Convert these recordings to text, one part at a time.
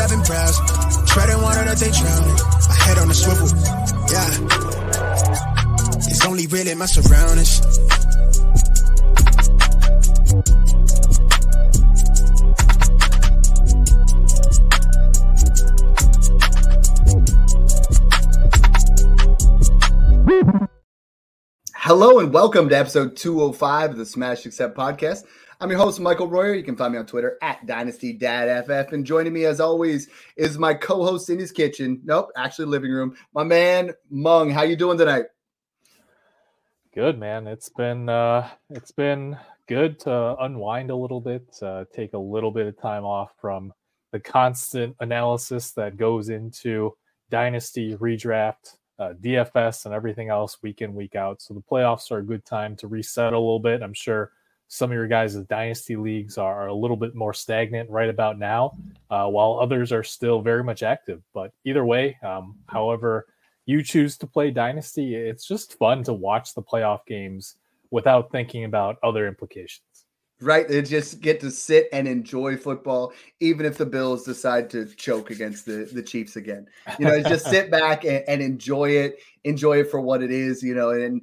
I've been browsing. Treading water that they drowning. My head on the swivel. Yeah. It's only really my surroundings. Hello and welcome to episode 205 of the Smash Accept podcast. I'm your host, Michael Royer. You can find me on Twitter at DynastyDadFF. And joining me, as always, is my co-host in his kitchen. Nope, actually living room. My man, Meng. How you doing tonight? Good, man. It's been uh, it's been good to unwind a little bit, uh, take a little bit of time off from the constant analysis that goes into Dynasty redraft uh, DFS and everything else week in, week out. So the playoffs are a good time to reset a little bit. I'm sure some of your guys' dynasty leagues are, a little bit more stagnant right about now, uh, while others are still very much active. But either way, um, however you choose to play dynasty, it's just fun to watch the playoff games without thinking about other implications right? They just get to sit and enjoy football, even if the Bills decide to choke against the, the Chiefs again. You know, just sit back and, and, enjoy it, enjoy it for what it is, you know. And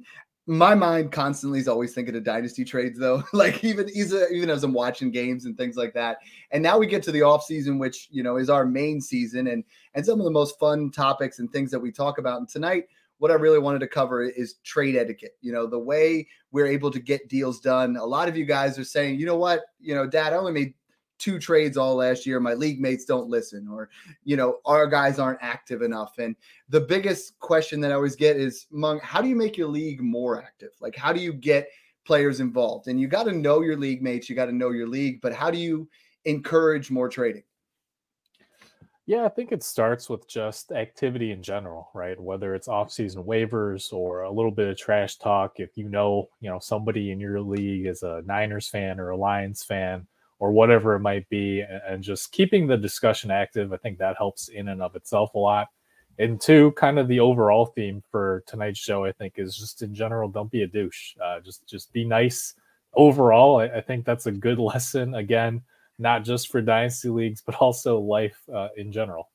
my mind constantly is always thinking of dynasty trades, though. like even even as I'm watching games and things like that. And now we get to the off season, which you know is our main season, and and some of the most fun topics and things that we talk about. And tonight what I really wanted to cover is trade etiquette. You know, the way we're able to get deals done. A lot of you guys are saying, you know what, you know, Dad, I only made two trades all last year. My league mates don't listen, or you know, our guys aren't active enough. And the biggest question that I always get is, Meng, how do you make your league more active? Like, how do you get players involved? And you got to know your league mates, you got to know your league, but how do you encourage more trading? Yeah, I think it starts with just activity in general, right? Whether it's off-season waivers or a little bit of trash talk. If you know, you know, somebody in your league is a Niners fan or a Lions fan or whatever it might be, and just keeping the discussion active, I think that helps in and of itself a lot. And two, kind of the overall theme for tonight's show, I think, is just in general, don't be a douche. Uh, just just be nice overall. I, I think that's a good lesson. Again not just for dynasty leagues, but also life uh, in general.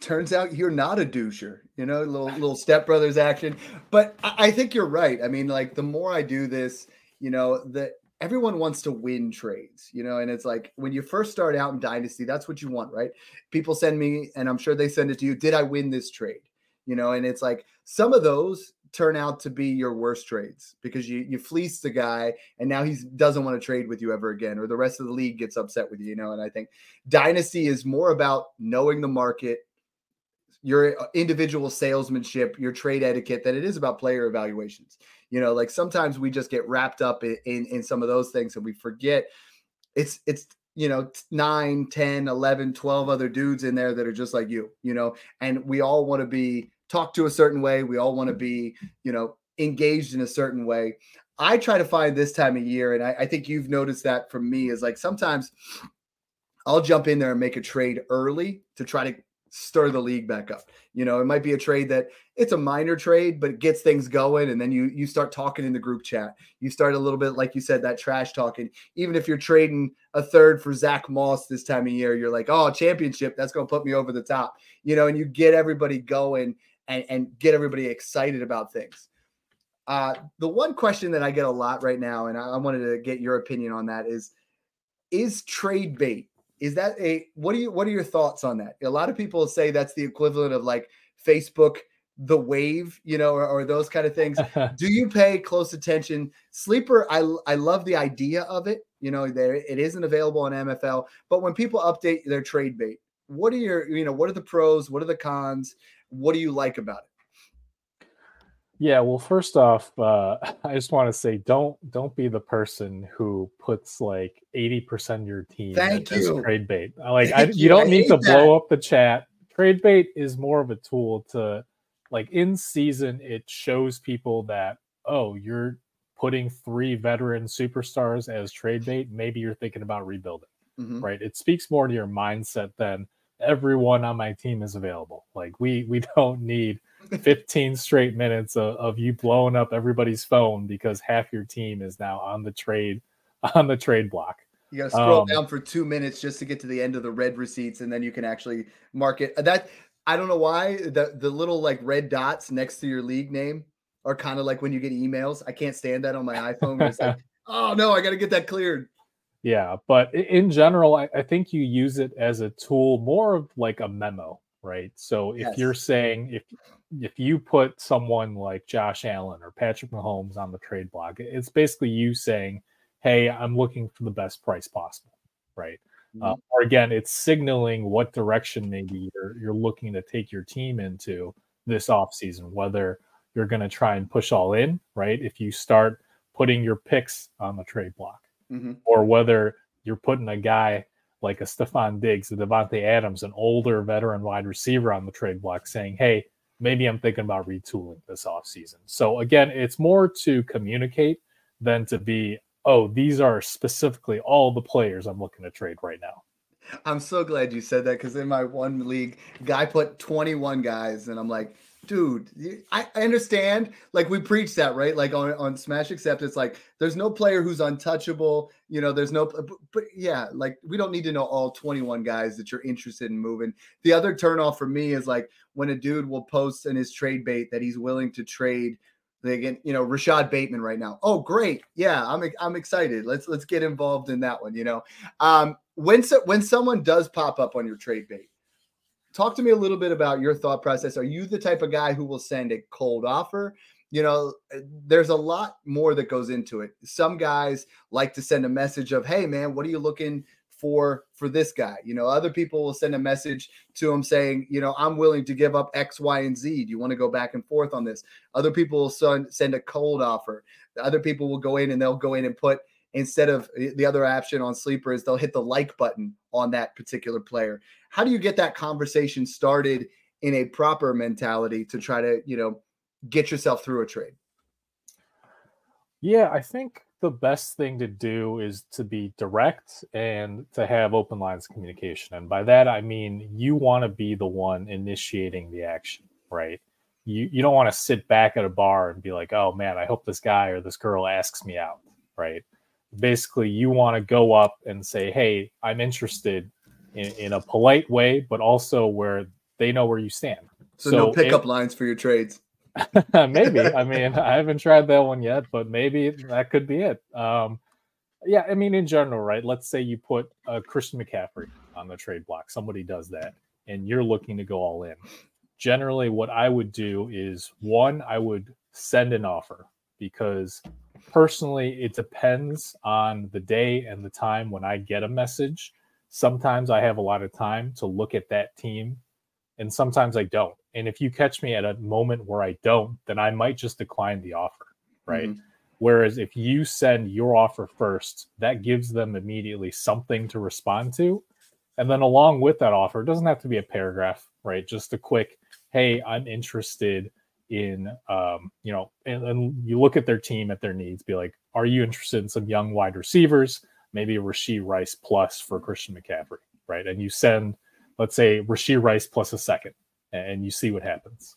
Turns out you're not a doucher, you know, little little stepbrothers action. But I, I think you're right. I mean, like the more I do this, you know, that everyone wants to win trades, you know, and it's like when you first start out in dynasty, that's what you want, right? People send me, and I'm sure they send it to you. Did I win this trade? You know, and it's like some of those turn out to be your worst trades because you you fleece the guy and now he doesn't want to trade with you ever again or the rest of the league gets upset with you you know and i think dynasty is more about knowing the market your uh, individual salesmanship your trade etiquette than it is about player evaluations you know like sometimes we just get wrapped up in in, in some of those things and we forget it's it's you know 9 10 11 12 other dudes in there that are just like you you know and we all want to be talk to a certain way. We all want to be, you know, engaged in a certain way. I try to find this time of year, and I, I think you've noticed that from me is like sometimes I'll jump in there and make a trade early to try to stir the league back up. You know, it might be a trade that it's a minor trade, but it gets things going, and then you you start talking in the group chat. You start a little bit, like you said, that trash talking. Even if you're trading a third for Zach Moss this time of year, you're like, oh, championship, that's going to put me over the top. You know, and you get everybody going and, and get everybody excited about things. Uh, the one question that I get a lot right now, and I, I wanted to get your opinion on that, is is trade bait? Is that a what are you what are your thoughts on that? A lot of people say that's the equivalent of like Facebook the wave, you know, or, or, those kind of things. Do you pay close attention? Sleeper, I I love the idea of it. You know, there it isn't available on MFL, but when people update their trade bait, what are your, you know, what are the pros? What are the cons? What do you like about it? Yeah, well, first off, uh, I just want to say don't don't be the person who puts like eighty percent of your team Thank as, you. trade bait. Like I, you, you don't need to that. blow up the chat. Trade bait is more of a tool to like in season. It shows people that oh, you're putting three veteran superstars as trade bait. Maybe you're thinking about rebuilding, mm-hmm. right? It speaks more to your mindset than everyone on my team is available. Like we we don't need 15 straight minutes of, of you blowing up everybody's phone because half your team is now on the trade on the trade block. You got to scroll Um, down for two minutes just to get to the end of the red receipts, and then you can actually mark it. That I don't know why the the little like red dots next to your league name are kind of like when you get emails. I can't stand that on my iPhone. It's like, oh no, I got to get that cleared. Yeah, but in general, I, I think you use it as a tool, more of like a memo, right? So if you're saying if if you put someone like Josh Allen or Patrick Mahomes on the trade block, it's basically you saying, "Hey, I'm looking for the best price possible," right? Uh, Mhm. or again, it's signaling what direction maybe you're you're looking to take your team into this offseason, whether you're going to try and push all in, right? If you start putting your picks on the trade block Mhm. or whether you're putting a guy like a Stefon Diggs, a Davante Adams, an older veteran wide receiver on the trade block saying, hey, maybe I'm thinking about retooling this offseason. So again, it's more to communicate than to be, oh, these are specifically all the players I'm looking to trade right now. I'm so glad you said that because in my one league, guy put 21 guys, and I'm like, dude, I, I understand. Like we preach that, right? Like on, on Smash Accept, it's like there's no player who's untouchable. You know, there's no, but, but yeah, like we don't need to know all 21 guys that you're interested in moving. The other turnoff for me is like when a dude will post in his trade bait that he's willing to trade. Again, you know, Rashod Bateman right now. Oh, great! Yeah, I'm I'm excited. Let's let's get involved in that one. You know, um, when so, when someone does pop up on your trade bait, talk to me a little bit about your thought process. Are you the type of guy who will send a cold offer? You know, there's a lot more that goes into it. Some guys like to send a message of, "Hey, man, what are you looking for for this guy?" You know, other people will send a message to him saying, "You know, I'm willing to give up X, Y, and Z. Do you want to go back and forth on this?" Other people will send send a cold offer. Other people will go in and they'll go in and put instead of eh, the other option on sleeper is they'll hit the like button on that particular player how do you get that conversation started in a proper mentality to try to you know get yourself through a trade Yeah, I think the best thing to do is to be direct and to have open lines of communication. And by that, I mean you want to be the one initiating the action, right? You, you don't want to sit back at a bar and be like, oh man, I hope this guy or this girl asks me out, right? Basically, you want to go up and say, hey, I'm interested in, in a polite way, but also where they know where you stand. so, no it- pickup lines for your trades maybe. I mean, I haven't tried that one yet, but maybe that could be it. Um, yeah, I mean, in general, right? Let's say you put uh, Christian McCaffrey on the trade block. Somebody does that, and you're looking to go all in. Generally, what I would do is one, I would send an offer because personally, it depends on the day and the time when I get a message. Sometimes I have a lot of time to look at that team, and sometimes I don't. And if you catch me at a moment where I don't, then I might just decline the offer, right? Mhm. Whereas if you send your offer first, that gives them immediately something to respond to. And then along with that offer, it doesn't have to be a paragraph, right? Just a quick, hey, I'm interested in, um, you know, and, and you look at their team, at their needs, be like, are you interested in some young wide receivers? Maybe Rashee Rice plus for Christian McCaffrey, right? And you send, let's say, Rashee Rice plus a second, and you see what happens.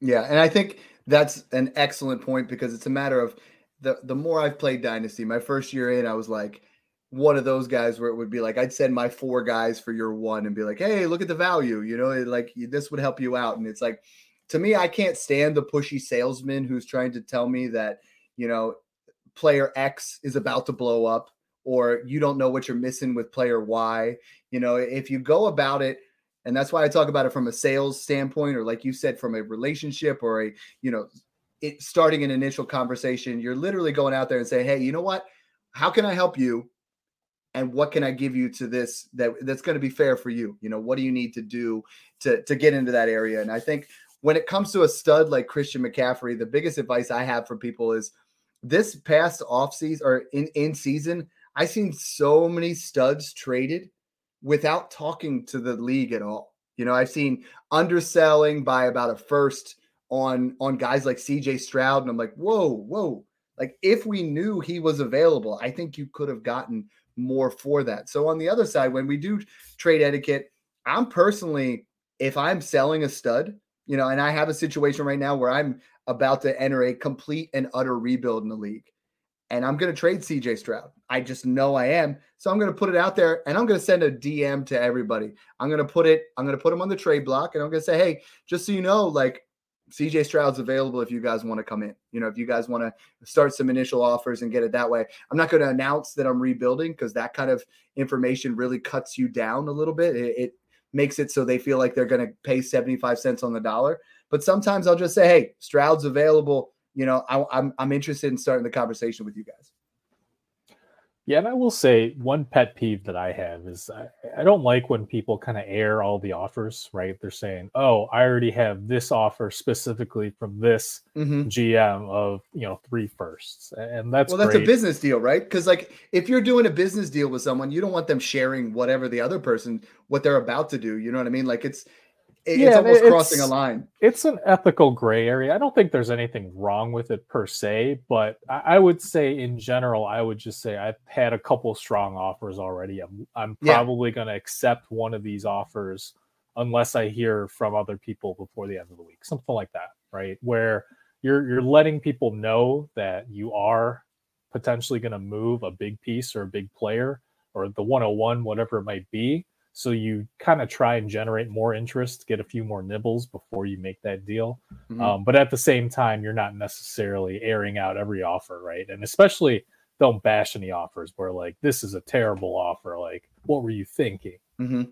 Yeah, and I think that's an excellent point because it's a matter of the the more I've played Dynasty, my first year in, I was like one of those guys where it would be like I'd send my four guys for your one and be like, "Hey, look at the value," you know, like this would help you out. And it's like, to me, I can't stand the pushy salesman who's trying to tell me that you know player X is about to blow up or you don't know what you're missing with player Y. You know, if you go about it and that's why I talk about it from a sales standpoint or like you said from a relationship or a, you know, it starting an initial conversation, you're literally going out there and saying, "Hey, you know what? How can I help you? And what can I give you to this that that's going to be fair for you? You know, what do you need to do to to get into that area?" And I think when it comes to a stud like Christian McCaffrey, the biggest advice I have for people is this past offseason or in in season, I've seen so many studs traded without talking to the league at all. You know, I've seen underselling by about a first on on guys like CJ Stroud, and I'm like, whoa, whoa. Like if we knew he was available, I think you could have gotten more for that. So on the other side, when we do trade etiquette, I'm personally, if I'm selling a stud, you know, and I have a situation right now where I'm about to enter a complete and utter rebuild in the league. and I'm going to trade CJ Stroud. I just know I am. So I'm going to put it out there and I'm going to send a DM to everybody. I'm going to put it, I'm going to put them on the trade block and I'm going to say, hey, just so you know, like CJ Stroud's available if you guys want to come in. You know, if you guys want to start some initial offers and get it that way. I'm not going to announce that I'm rebuilding because that kind of information really cuts you down a little bit. It, it makes it so they feel like they're going to pay 75 cents on the dollar. But sometimes I'll just say, hey, Stroud's available you know, I, I'm I'm interested in starting the conversation with you guys. Yeah, and I will say one pet peeve that I have is I, I don't like when people kind of air all the offers, right? They're saying, "Oh, I already have this offer specifically from this mm-hmm. GM of you know three firsts," and that's well, that's great. a business deal, right? Because like if you're doing a business deal with someone, you don't want them sharing whatever the other person what they're about to do. You know what I mean? Like it's it's yeah, almost it's, crossing a line. It's an ethical gray area. I don't think there's anything wrong with it per se, but I, I would say in general, I would just say I've had a couple strong offers already. I'm, I'm probably yeah. going to accept one of these offers unless I hear from other people before the end of the week, something like that, right? Where you're you're letting people know that you are potentially going to move a big piece or a big player or the 101, whatever it might be so you kind of try and generate more interest, get a few more nibbles before you make that deal. Mm-hmm. Um, but at the same time, you're not necessarily airing out every offer, right? And especially don't bash any offers where like this is a terrible offer. Like, what were you thinking? Mm-hmm.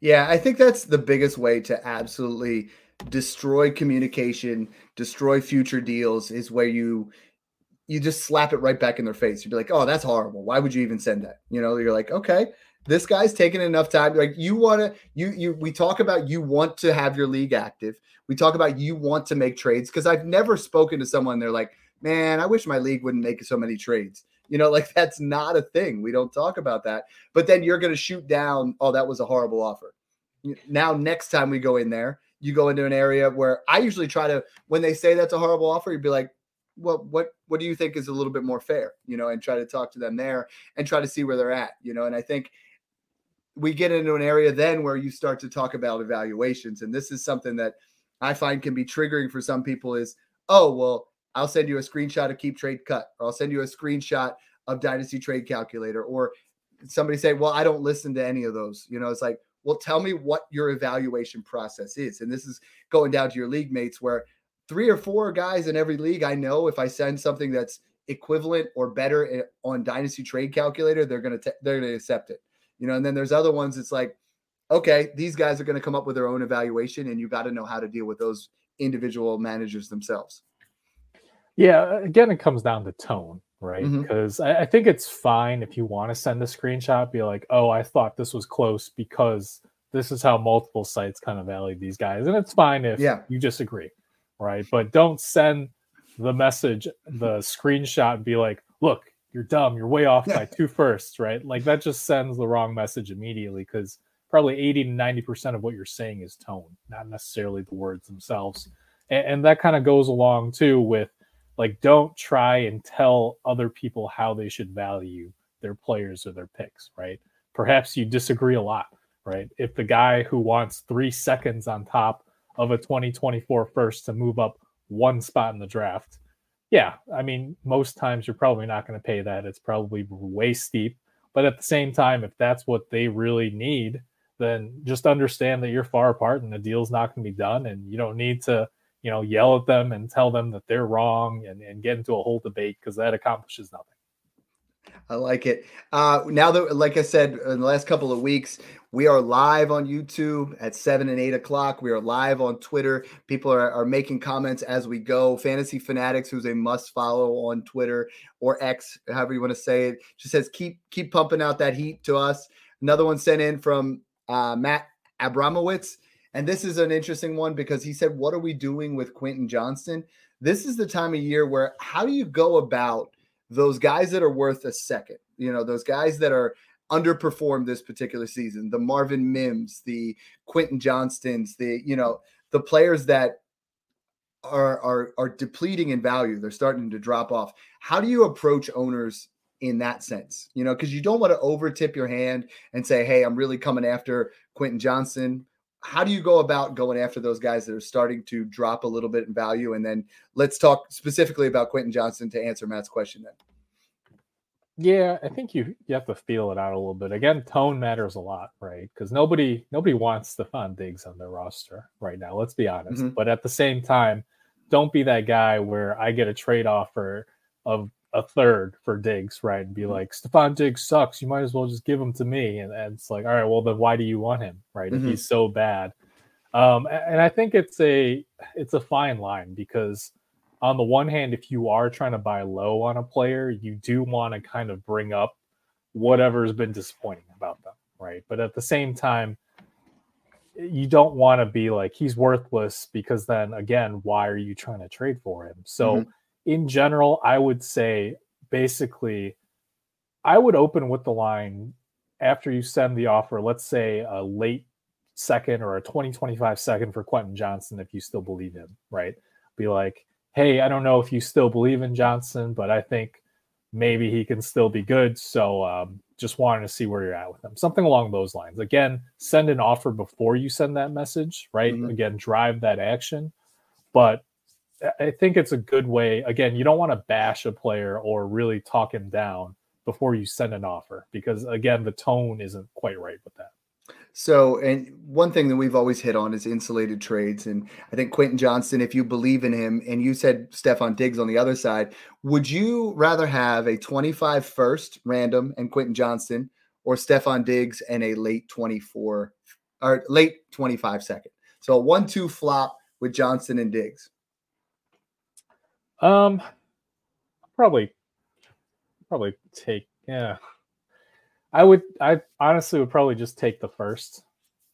Yeah, I think that's the biggest way to absolutely destroy communication, destroy future deals is where you you just slap it right back in their face. You'd be like, "Oh, that's horrible. Why would you even send that?" You know, you're like, "Okay, this guy's taking enough time. Like you want to, you you we talk about you want to have your league active. We talk about you want to make trades because I've never spoken to someone. They're like, man, I wish my league wouldn't make so many trades. You know, like that's not a thing. We don't talk about that. But then you're going to shoot down. Oh, that was a horrible offer. Now, next time we go in there, you go into an area where I usually try to, when they say that's a horrible offer, you'd be like, well, what what do you think is a little bit more fair? You know, and try to talk to them there and try to see where they're at. You know, and I think we get into an area then where you start to talk about evaluations. And this is something that I find can be triggering for some people is, oh, well, I'll send you a screenshot of keep trade cut, or I'll send you a screenshot of dynasty trade calculator, or somebody say, well, I don't listen to any of those. You know, it's like, well, tell me what your evaluation process is. And this is going down to your league mates where three or four guys in every league, I know if I send something that's equivalent or better eh, on dynasty trade calculator, they're going to, they're going to accept it you know, and then there's other ones it's like, okay, these guys are going to come up with their own evaluation, and you got to know how to deal with those individual managers themselves. Yeah, again, it comes down to tone, right? Because mm-hmm. I, I, think it's fine if you want to send a screenshot, be like, oh, I thought this was close because this is how multiple sites kind of value these guys. And it's fine if yeah. you disagree, right? But don't send the message, the screenshot, and be like, look, you're dumb, you're way off by two firsts, right? Like that just sends the wrong message immediately because probably 80 to 90% of what you're saying is tone, not necessarily the words themselves. And, and that kind of goes along too with like, don't try and tell other people how they should value their players or their picks, right? Perhaps you disagree a lot, right? If the guy who wants three seconds on top of a 2024 first to move up one spot in the draft yeah, I mean, most times you're probably not going to pay that. It's probably way steep. But at the same time, if that's what they really need, then just understand that you're far apart and the deal's not going to be done. And you don't need to, you know, yell at them and tell them that they're wrong and, and get into a whole debate because that accomplishes nothing. I like it. Uh, now that, like I said, in the last couple of weeks, we are live on YouTube at seven and eight o'clock. We are live on Twitter. People are, are making comments as we go. Fantasy Fanatics, who's a must follow on Twitter or X, however you want to say it, just says keep keep pumping out that heat to us. Another one sent in from uh, Matt Abramowitz. And this is an interesting one because he said, What are we doing with Quentin Johnston? This is the time of year where how do you go about those guys that are worth a second, you know, those guys that are underperformed this particular season, the Marvin Mims, the Quentin Johnstons, the, you know, the players that are are are depleting in value, they're starting to drop off. How do you approach owners in that sense? You know, because you don't want to over tip your hand and say, hey, I'm really coming after Quentin Johnston how do you go about going after those guys that are starting to drop a little bit in value? And then let's talk specifically about Quentin Johnston to answer Matt's question then. Yeah, I think you you have to feel it out a little bit. Again, tone matters a lot, right? Because nobody nobody wants Stefon Diggs on their roster right now. Let's be honest. Mhm. But at the same time, don't be that guy where I get a trade offer of a third for Diggs, right? And be like, Stefon Diggs sucks. You might as well just give him to me. And, and it's like, all right, well then why do you want him, right? Mhm. If he's so bad. Um, and I think it's a it's a fine line because on the one hand, if you are trying to buy low on a player, you do want to kind of bring up whatever's been disappointing about them, right? But at the same time, you don't want to be like he's worthless because then again, why are you trying to trade for him? So Mhm. In general, I would say basically I would open with the line after you send the offer, let's say a late second or a 2025 second for Quentin Johnston if you still believe him, right? Be like, hey, I don't know if you still believe in Johnston, but I think maybe he can still be good. So um, just wanted to see where you're at with him. Something along those lines. Again, send an offer before you send that message, right? Mhm. Again, drive that action. But I- think it's a good way. Again, you don't want to bash a player or really talk him down before you send an offer because again, the tone isn't quite right with that. So, and one thing that we've always hit on is insulated trades. And I think Quentin Johnston, if you believe in him, and you said Stefon Diggs on the other side, would you rather have a 25 first random and Quentin Johnston or Stefon Diggs and a late 24 or late 25 second? So a one two flop with Johnston and Diggs. Um, probably, probably take. Yeah, I would. I honestly would probably just take the first,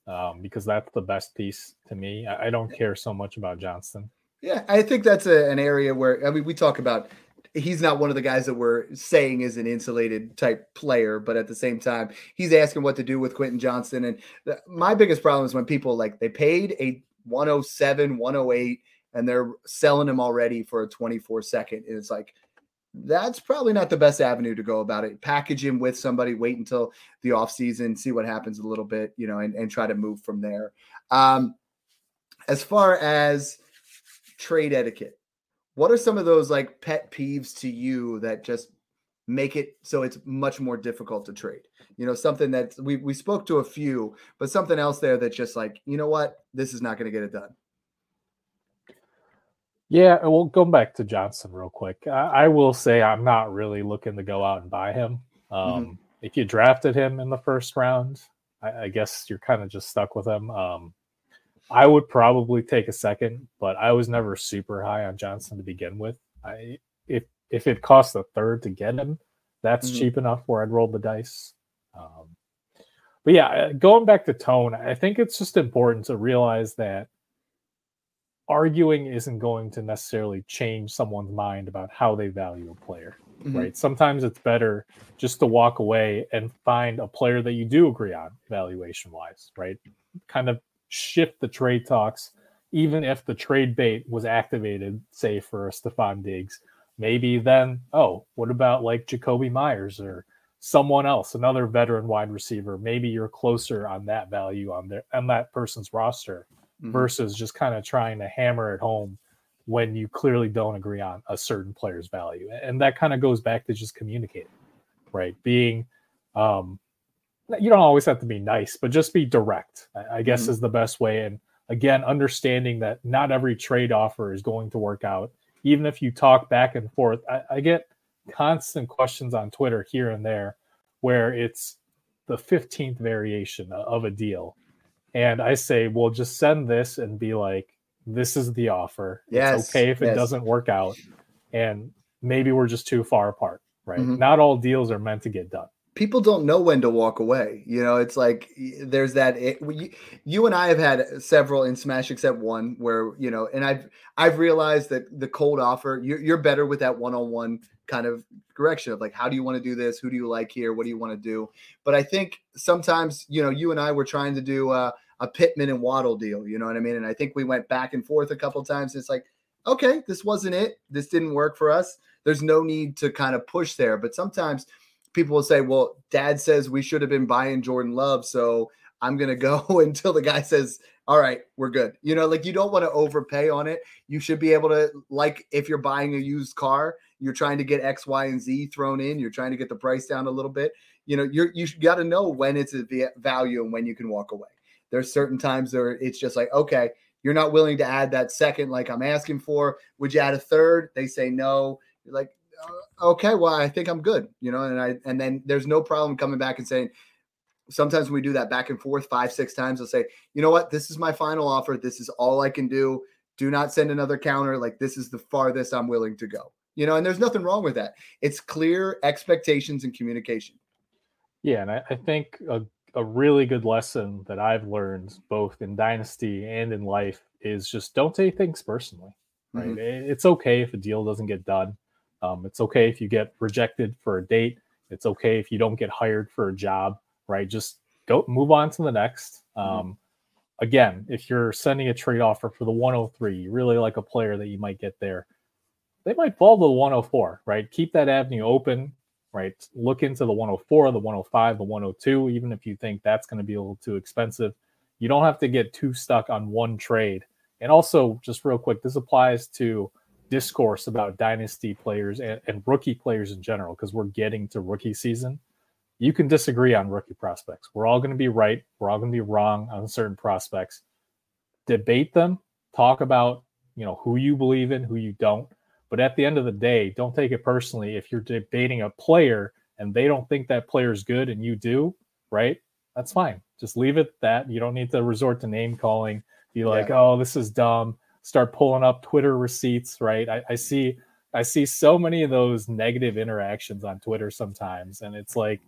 um, because that's the best piece to me. I, I don't care so much about Johnston. Yeah, I think that's a, an area where I mean we talk about he's not one of the guys that we're saying is an insulated type player, but at the same time, he's asking what to do with Quentin Johnston. And my biggest problem is when people like they paid a 107, 108, and they're selling him already for a 24 second. And it's like that's probably not the best avenue to go about it. Package him with somebody, wait until the offseason, see what happens a little bit, you know, and, and try to move from there. Um, as far as trade etiquette, what are some of those like pet peeves to you that just make it so it's much more difficult to trade? You know, something that we we spoke to a few, but something else there that's just like, you know what, this is not going to get it done. Yeah, well, going back to Johnston real quick, I, I will say I'm not really looking to go out and buy him. Um, If you drafted him in the first round, I, I guess you're kind of just stuck with him. Um, I would probably take a second, but I was never super high on Johnston to begin with. I if if it costs a third to get him, that's Mhm. cheap enough where I'd roll the dice. Um, but yeah, uh, going back to tone, I think it's just important to realize that arguing isn't going to necessarily change someone's mind about how they value a player Mhm. right? Sometimes it's better just to walk away and find a player that you do agree on valuation wise right? Kind of shift the trade talks. Even if the trade bait was activated say for a Stefon Diggs maybe then oh what about like Jakobi Meyers or someone else another veteran wide receiver? Maybe you're closer on that value on their on that person's roster Mhm. versus just kind of trying to hammer it home when you clearly don't agree on a certain player's value. And that kind of goes back to just communicating, right? Being, um, you don't always have to be nice, but just be direct, I, I guess Mhm. is the best way. And again, understanding that not every trade offer is going to work out. Even if you talk back and forth, I, I get constant questions on Twitter here and there where it's the 15th variation of a deal and I say, well, just send this and be like, this is the offer. Yes, It's okay if it yes. doesn't work out. And maybe we're just too far apart, right? Mhm. Not all deals are meant to get done. people don't know when to walk away. You know, it's like there's that. It, you, you and I have had several in Smash Accept one where you know, and I've I've realized that the cold offer you're, you're better with that one on one kind of direction of like how do you want to do this? Who do you like here? What do you want to do? But I think sometimes you know you and I were trying to do uh, a Pittman and Waddle deal. You know what I mean? And I think we went back and forth a couple times. It's like okay, this wasn't it. This didn't work for us. There's no need to kind of push there. But sometimes people will say, well, dad says we should have been buying Jordan Love. So I'm going to go until the guy says, all right, we're good. You know, like you don't want to overpay on it. You should be able to, like, if you're buying a used car, you're trying to get X, Y, and Z thrown in, you're trying to get the price down a little bit. You know, you're you got to know when it's a value and when you can walk away. There's certain times where it's just like, okay, you're not willing to add that second like I'm asking for. Would you add a third? They say no. You're like, uh, okay, well, I think I'm good, you know, and I and then there's no problem coming back and saying, sometimes when we do that back and forth five, six times, they'll say, you know what, this is my final offer. This is all I can do. Do not send another counter. Like this is the farthest I'm willing to go. You know, and there's nothing wrong with that. It's clear expectations and communication. Yeah, and I, I think a, a really good lesson that I've learned both in Dynasty and in life is just don't take things personally. Right? Mm-hmm. It's okay if a deal doesn't get done. Um, it's okay if you get rejected for a date. It's okay if you don't get hired for a job right? Just go move on to the next. Mm-hmm. Um, mm-hmm. Again, if you're sending a trade offer for the 103, you really like a player that you might get there. They might fall to the 104, right? Keep that avenue open, right? Look into the 104, the 105, the 102, even if you think that's going to be a little too expensive. You don't have to get too stuck on one trade. And also, just real quick, this applies to discourse about dynasty players and, and rookie players in general, because we're getting to rookie season you can disagree on rookie prospects. We're all going to be right. We're all going to be wrong on certain prospects. Debate them. Talk about you know who you believe in, who you don't. But at the end of the day, don't take it personally if you're debating a player and they don't think that player is good and you do. Right? That's fine. Just leave it that. You don't need to resort to name calling. Be like, yeah. oh, this is dumb. Start pulling up Twitter receipts. Right? I, I see. I see so many of those negative interactions on Twitter sometimes, and it's like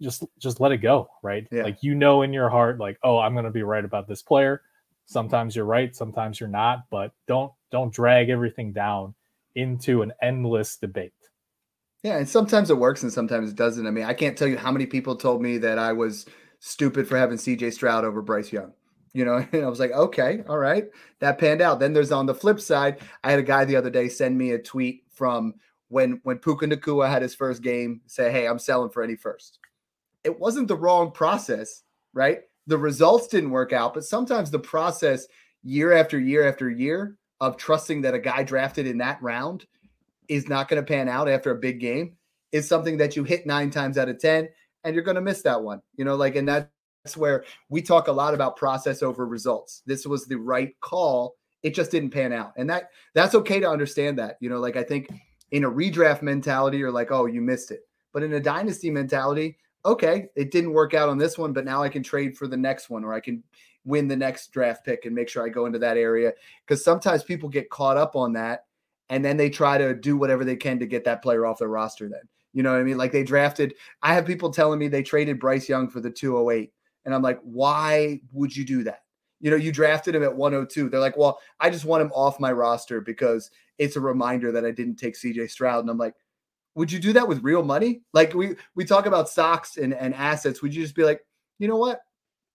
just just let it go, right? Yeah. Like you know in your heart, like, oh, I'm gonna be right about this player. Sometimes you're right, sometimes you're not, but don't don't drag everything down into an endless debate. Yeah, and sometimes it works and sometimes it doesn't. I mean, I can't tell you how many people told me that I was stupid for having CJ Stroud over Bryce Young. You know, and I was like, okay, all right, that panned out. Then there's on the flip side, I had a guy the other day send me a tweet from when when Puka Nacua had his first game, say, hey, I'm selling for any first it wasn't the wrong process, right? The results didn't work out, but sometimes the process year after year after year of trusting that a guy drafted in that round is not going to pan out after a big game is something that you hit nine times out of 10 and you're going to miss that one. You know, like, and that's where we talk a lot about process over results. This was the right call. It just didn't pan out. And that that's okay to understand that. You know, like I think in a redraft mentality, you're like, oh, you missed it. But in a dynasty mentality, okay, it didn't work out on this one, but now I can trade for the next one or I can win the next draft pick and make sure I go into that area. Because sometimes people get caught up on that and then they try to do whatever they can to get that player off their roster then. You know what I mean? Like they drafted, I have people telling me they traded Bryce Young for the 208. And I'm like, why would you do that? You know, you drafted him at 102. They're like, well, I just want him off my roster because it's a reminder that I didn't take CJ Stroud. And I'm like, would you do that with real money? Like we we talk about stocks and, and assets. Would you just be like, you know what?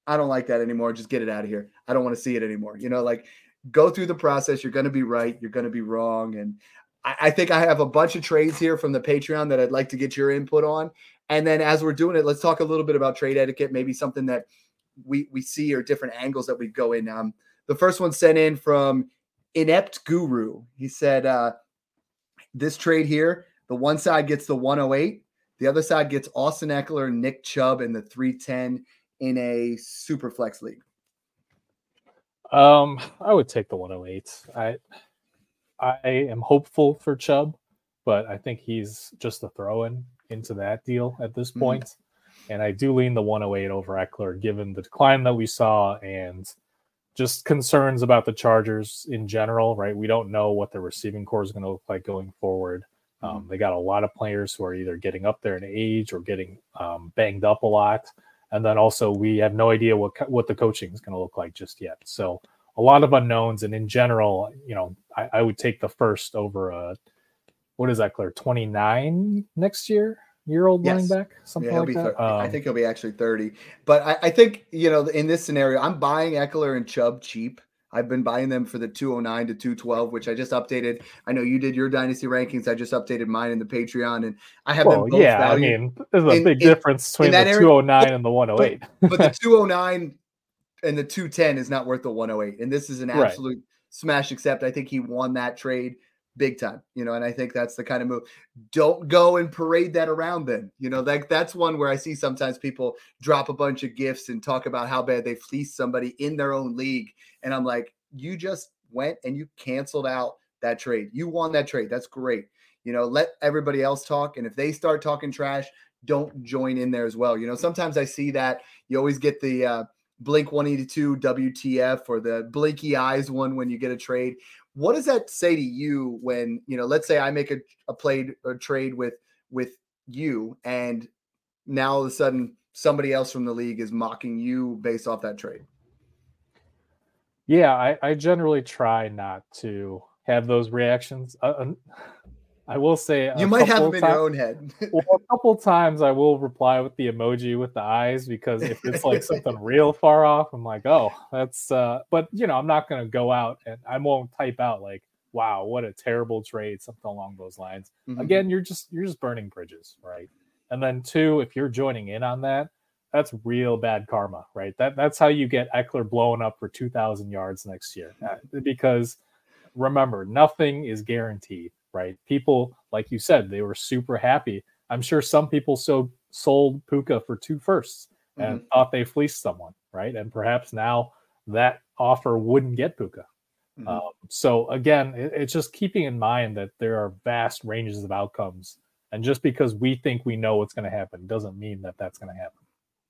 I don't like that anymore. Just get it out of here. I don't want to see it anymore. You know, like go through the process. You're going to be right. You're going to be wrong. And I, I think I have a bunch of trades here from the Patreon that I'd like to get your input on. And then as we're doing it, let's talk a little bit about trade etiquette, maybe something that we we see or different angles that we go in. Um, the first one sent in from Inept Guru. He said, uh, this trade here the one side gets the 108, the other side gets Austin Ekeler, Nick Chubb, and the 310 in a super flex league. Um, I would take the 108. I I am hopeful for Chubb, but I think he's just a throw-in into that deal at this mm-hmm. point. Mm-hmm. And I do lean the 108 over Ekeler, given the decline that we saw and just concerns about the Chargers in general. Right, we don't know what the receiving core is going to look like going forward. Um, mm-hmm. they got a lot of players who are either getting up there in age or getting um, banged up a lot, and then also we have no idea what what the coaching is going to look like just yet. So a lot of unknowns, and in general, you know, I, I would take the first over a what is that, Claire? Twenty nine next year year old yes. running back, something yeah, like that. Um, I think he'll be actually 30. But I, I, think, you know, in this scenario, I'm buying Ekeler and Chubb cheap. I've been buying them for the 209 to 212, which I just updated. I know you did your dynasty rankings. I just updated mine in the Patreon, and I have well, them both. Yeah, I mean, there's a in, big in, difference between the area, 209 and the 108. But, but, oh the 209 and the 210 is not worth the 108, and this is an absolute right. smash. Except I think he won that trade big time. You know, and I think that's the kind of move. Don't go and parade that around. Then you know that that's one where I see sometimes people drop a bunch of gifts and talk about how bad they fleeced somebody in their own league, and I'm like, you just went and you canceled out that trade. You won that trade. That's great. You know, let everybody else talk, and if they start talking trash, don't join in there as well. You know, sometimes I see that you always get the uh, Blink 182 WTF or the blinky eyes one when you get a trade. What does that say to you when, you know, let's say I make a, a played a trade with with you and now all of a sudden somebody else from the league is mocking you based off that trade? Yeah, I, I generally try not to have those reactions. Uh, I will say you might have them in your own head. well, a couple times I will reply with the emoji with the eyes because if it's like something real far off, I'm like, oh, that's. uh But you know, I'm not gonna go out and I won't type out like, wow, what a terrible trade, something along those lines. Mm-hmm. Again, you're just you're just burning bridges, right? And then two, if you're joining in on that, that's real bad karma, right? That that's how you get Ekeler blowing up for 2,000 yards next year, uh, because remember, nothing is guaranteed right? People, like you said, they were super happy. I'm sure some people so sold Puka for two firsts and mm-hmm. thought they fleeced someone, right? And perhaps now that offer wouldn't get Puka. Mm-hmm. Um, so again, it, it's just keeping in mind that there are vast ranges of outcomes, and just because we think we know what's going to happen doesn't mean that that's going to happen.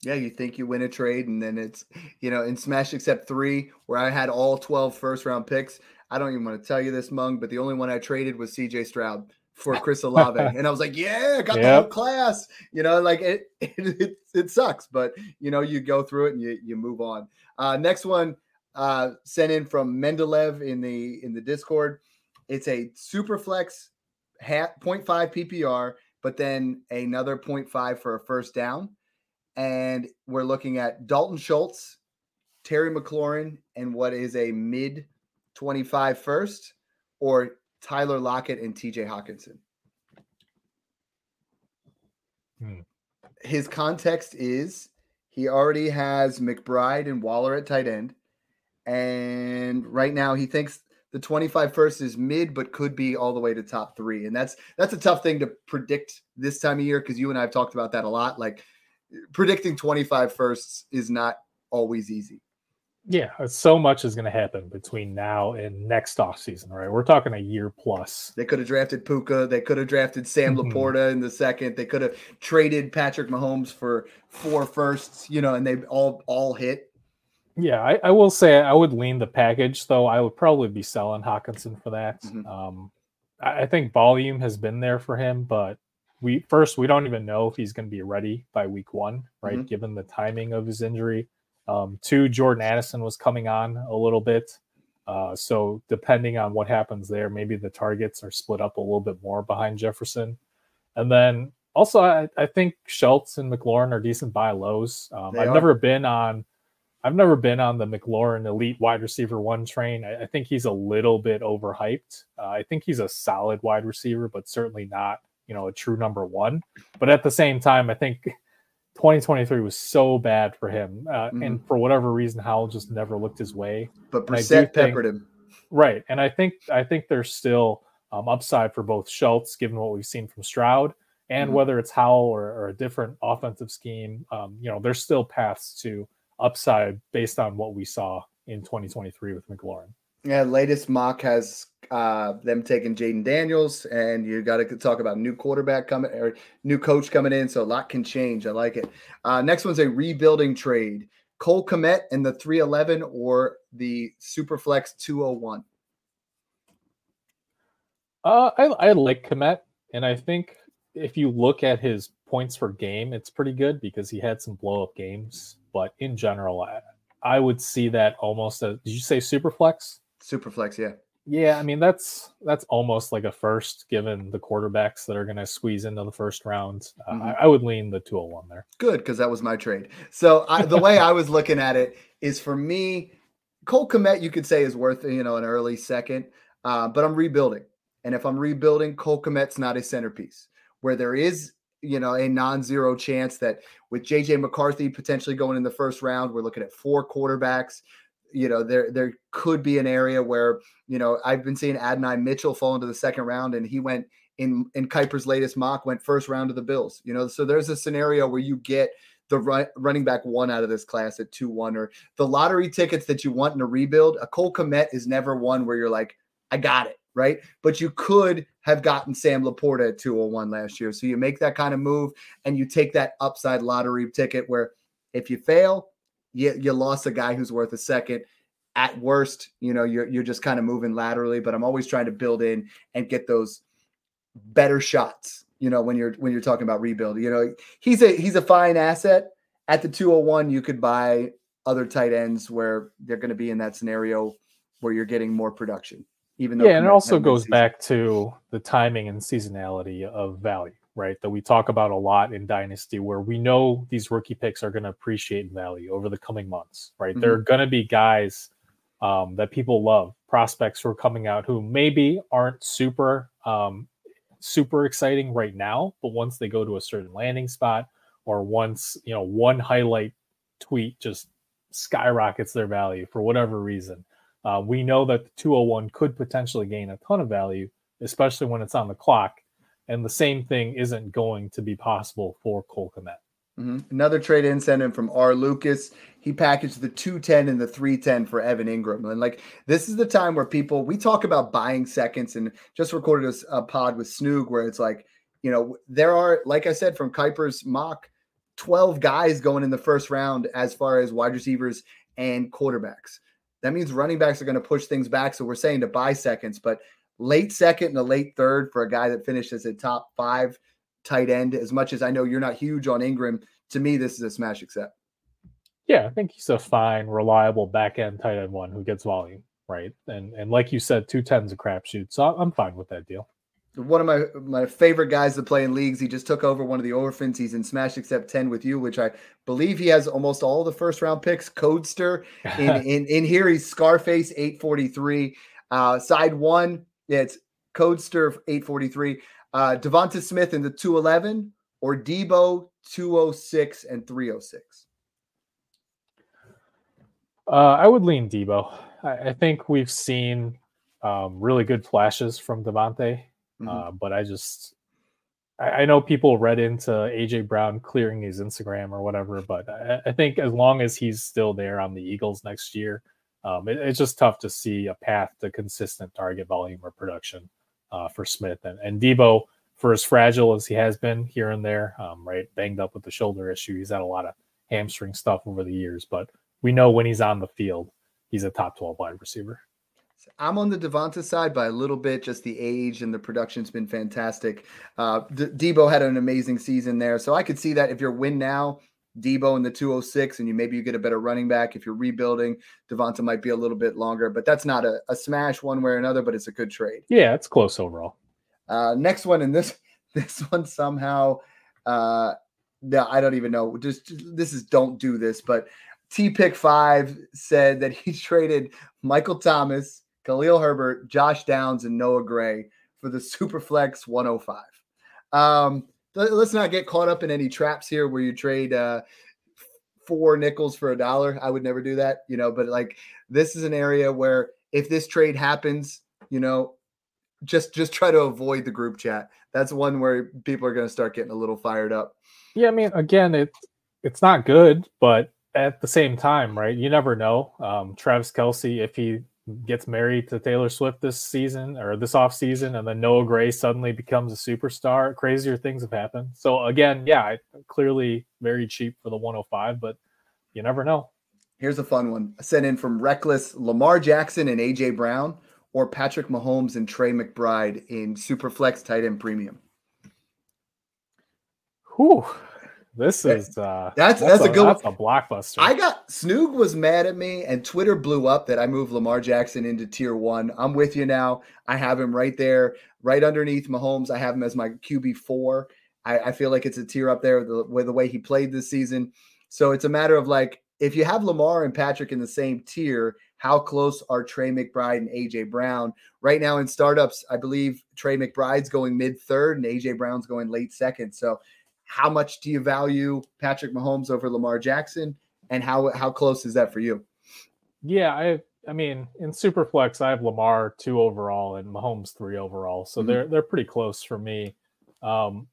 Yeah, you think you win a trade, and then it's you know in Smash Accept three, where I had all 12 first round picks. I don't even want to tell you this, Meng, but the only one I traded was CJ Stroud for Chris Olave. and I was like, yeah, I got yep. the whole class. You know, like it, it, it, it, sucks, but you know, you go through it and you, you move on. Uh, next one uh, sent in from Mendeleev in the in the Discord. It's a super flex hat 0.5 PPR, but then another 0.5 for a first down. And we're looking at Dalton Schultz, Terry McLaurin, and what is a mid 25 first or Tyler Lockett and TJ Hockenson. Hmm. His context is he already has McBride and Waller at tight end. And right now he thinks the 25 first is mid, but could be all the way to top three. And that's that's a tough thing to predict this time of year because you and I have talked about that a lot. Like predicting 25 firsts is not always easy. Yeah, uh, so much is going to happen between now and next off season, right? We're talking a year plus. They could have drafted Puka. They could have drafted Sam mm-hmm. LaPorta in the second. They could have traded Patrick Mahomes for four firsts, you know, and they all all hit. Yeah, I, I, will say I would lean the package, though. I would probably be selling Hockenson for that. Mm-hmm. Um, I, I think volume has been there for him, but we first we don't even know if he's going to be ready by week one, right? Mm-hmm. Given the timing of his injury. Um, two, Jordan Addison was coming on a little bit. Uh, so depending on what happens there, maybe the targets are split up a little bit more behind Jefferson. And then also, I, I think Schultz and McLaurin are decent buy lows. Um, I've are. never been on, I've never been on the McLaurin elite wide receiver one train. I, I think he's a little bit overhyped. Uh, I think he's a solid wide receiver, but certainly not, you know, a true number one. But at the same time, I think 2023 was so bad for him, uh, mm-hmm. and for whatever reason, Howell just never looked his way. But Brissett peppered him, right? And I think I think there's still um, upside for both Schultz, given what we've seen from Stroud, and mm-hmm. whether it's Howell or, or, a different offensive scheme. Um, you know, there's still paths to upside based on what we saw in 2023 with McLaurin. Yeah, latest mock has uh, them taking Jayden Daniels, and you got to talk about new quarterback coming or new coach coming in, so a lot can change. I like it. Uh, next one's a rebuilding trade: Cole Kmet and the 311 or the Superflex 201. Uh, I, I like Kmet, and I think if you look at his points per game, it's pretty good because he had some blow up games. But in general, I, I would see that almost as did you say Superflex? Superflex, yeah. Yeah, I mean that's that's almost like a first, given the quarterbacks that are going to squeeze into the first round. Uh, mm-hmm. I, I, would lean the 201 there. Good, because that was my trade. So I, the way I was looking at it is for me, Cole Kmet, you could say is worth you know an early second, uh, but I'm rebuilding, and if I'm rebuilding, Cole Kmet's not a centerpiece. Where there is you know a non-zero chance that with JJ McCarthy potentially going in the first round, we're looking at four quarterbacks you know, there there could be an area where you know I've been seeing Adonai Mitchell fall into the second round, and he went in in Kiper's latest mock went first round of the Bills. You know, so there's a scenario where you get the run, running back one out of this class at two one, or the lottery tickets that you want in a rebuild. A Cole Kmet is never one where you're like, I got it, right? But you could have gotten Sam LaPorta at 201 last year. So you make that kind of move and you take that upside lottery ticket where if you fail, you, you lost a guy who's worth a second. At worst, you know, you're you're just kind of moving laterally, but I'm always trying to build in and get those better shots, you know, when you're when you're talking about rebuild. You know, he's a he's a fine asset. At the 201, you could buy other tight ends where they're going to be in that scenario where you're getting more production. Even though yeah, and it also goes back to the timing and seasonality of value, right? That we talk about a lot in Dynasty, where we know these rookie picks are going to appreciate in value over the coming months, right? Mm-hmm. There are going to be guys um, that people love, prospects who are coming out who maybe aren't super um, super exciting right now, but once they go to a certain landing spot or once, you know, one highlight tweet just skyrockets their value for whatever reason. Uh, we know that the 201 could potentially gain a ton of value, especially when it's on the clock. And the same thing isn't going to be possible for Cole Kmet. Mm-hmm. Another trade incentive from R. Lucas. He packaged the 210 and the 310 for Evan Engram. And like this is the time where people we talk about buying seconds and just recorded a, a pod with Snoog where it's like, you know, there are, like I said, from Kiper's mock, 12 guys going in the first round as far as wide receivers and quarterbacks. That means running backs are going to push things back. So we're saying to buy seconds, but late second and a late third for a guy that finishes as a top five tight end. As much as I know you're not huge on Engram, to me, this is a smash accept. Yeah, I think he's a fine, reliable back end tight end one who gets volume, right? And and like you said, two tens a crapshoot. So I'm fine with that deal. One of my my favorite guys to play in leagues. He just took over one of the orphans. He's in Smash Accept 10 with you, which I believe he has almost all the first round picks. Codester. In in, in here, he's Scarface 843. Uh, side one, yeah, it's Codester 843. Uh, Devonta Smith in the 211 or Deebo 206 and 306. Uh, I would lean Deebo. I, I think we've seen um, really good flashes from Devonta, mm-hmm. uh, but I just I, I, know people read into AJ Brown clearing his Instagram or whatever, but I, I think as long as he's still there on the Eagles next year, um, it, it's just tough to see a path to consistent target volume or production uh, for Smith and and Deebo for as fragile as he has been here and there, um, right? Banged up with the shoulder issue. He's had a lot of hamstring stuff over the years, but we know when he's on the field, he's a top 12 wide receiver. I'm on the Devonta side by a little bit. Just the age and the production's been fantastic. Uh, D- Deebo had an amazing season there, so I could see that if you're win now, Deebo in the 206, and you maybe you get a better running back. If you're rebuilding, Devonta might be a little bit longer, but that's not a, a smash one way or another. But it's a good trade. Yeah, it's close overall. Uh, next one, and this this one somehow, uh, no, I don't even know. Just this is don't do this, but T Pick Five said that he traded Michael Thomas, Khalil Herbert, Josh Downs, and Noah Gray for the Superflex 105. Um, let's not get caught up in any traps here where you trade uh, four nickels for a dollar. I would never do that, you know. But like this is an area where if this trade happens, you know, just just try to avoid the group chat. That's one where people are going to start getting a little fired up. Yeah, I mean, again, it's it's not good, but at the same time, right? You never know. Um, Travis Kelsey, if he gets married to Taylor Swift this season or this off season, and then Noah Gray suddenly becomes a superstar, crazier things have happened. So again, yeah, clearly very cheap for the 105, but you never know. Here's a fun one. I sent in from Reckless Lamar Jackson and AJ Brown or Patrick Mahomes and Trey McBride in Superflex tight end premium? Whew. This is uh that's that's, that's a, a, good that's a blockbuster. I got Snoog was mad at me and Twitter blew up that I moved Lamar Jackson into tier one. I'm with you now. I have him right there, right underneath Mahomes. I have him as my QB four. I, I feel like it's a tier up there with the, with the way he played this season. So it's a matter of like if you have Lamar and Patrick in the same tier, how close are Trey McBride and AJ Brown? Right now in startups, I believe Trey McBride's going mid third and AJ Brown's going late second. So, how much do you value Patrick Mahomes over Lamar Jackson? And how how close is that for you? Yeah, I I mean, in Superflex, I have Lamar two overall and Mahomes three overall, so mm-hmm. they're they're pretty close for me. Um,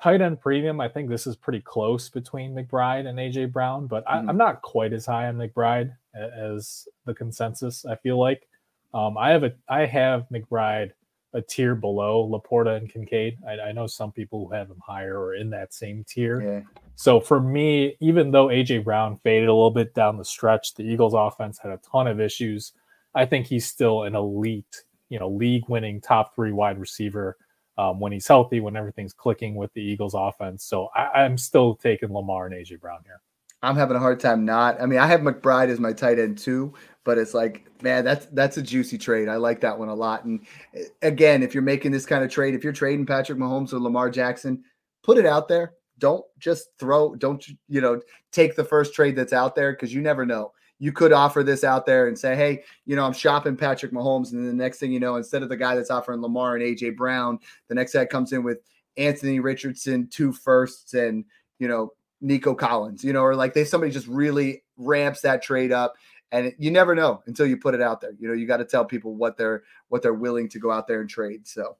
tight end premium, I think this is pretty close between McBride and AJ Brown, but mm-hmm. I, am not quite as high on McBride as the consensus. I feel like um, I have a I have McBride a tier below Laporta and Kincaid. I, I, know some people who have him higher or in that same tier. Yeah. So for me, even though AJ Brown faded a little bit down the stretch, the Eagles offense had a ton of issues. I think he's still an elite, you know, league winning top three wide receiver um, when he's healthy, when everything's clicking with the Eagles offense. So I, I'm still taking Lamar and AJ Brown here. I'm having a hard time not. I mean, I have McBride as my tight end too, but it's like, man, that's that's a juicy trade. I like that one a lot. And eh, again, if you're making this kind of trade, if you're trading Patrick Mahomes or Lamar Jackson, put it out there. Don't just throw. Don't you know? Take the first trade that's out there because you never know. You could offer this out there and say, hey, you know, I'm shopping Patrick Mahomes, and the next thing you know, instead of the guy that's offering Lamar and AJ Brown, the next guy comes in with Anthony Richardson, two firsts, and you know Nico Collins, you know, or like they somebody just really ramps that trade up and it, you never know until you put it out there. You know, you got to tell people what they're what they're willing to go out there and trade. So,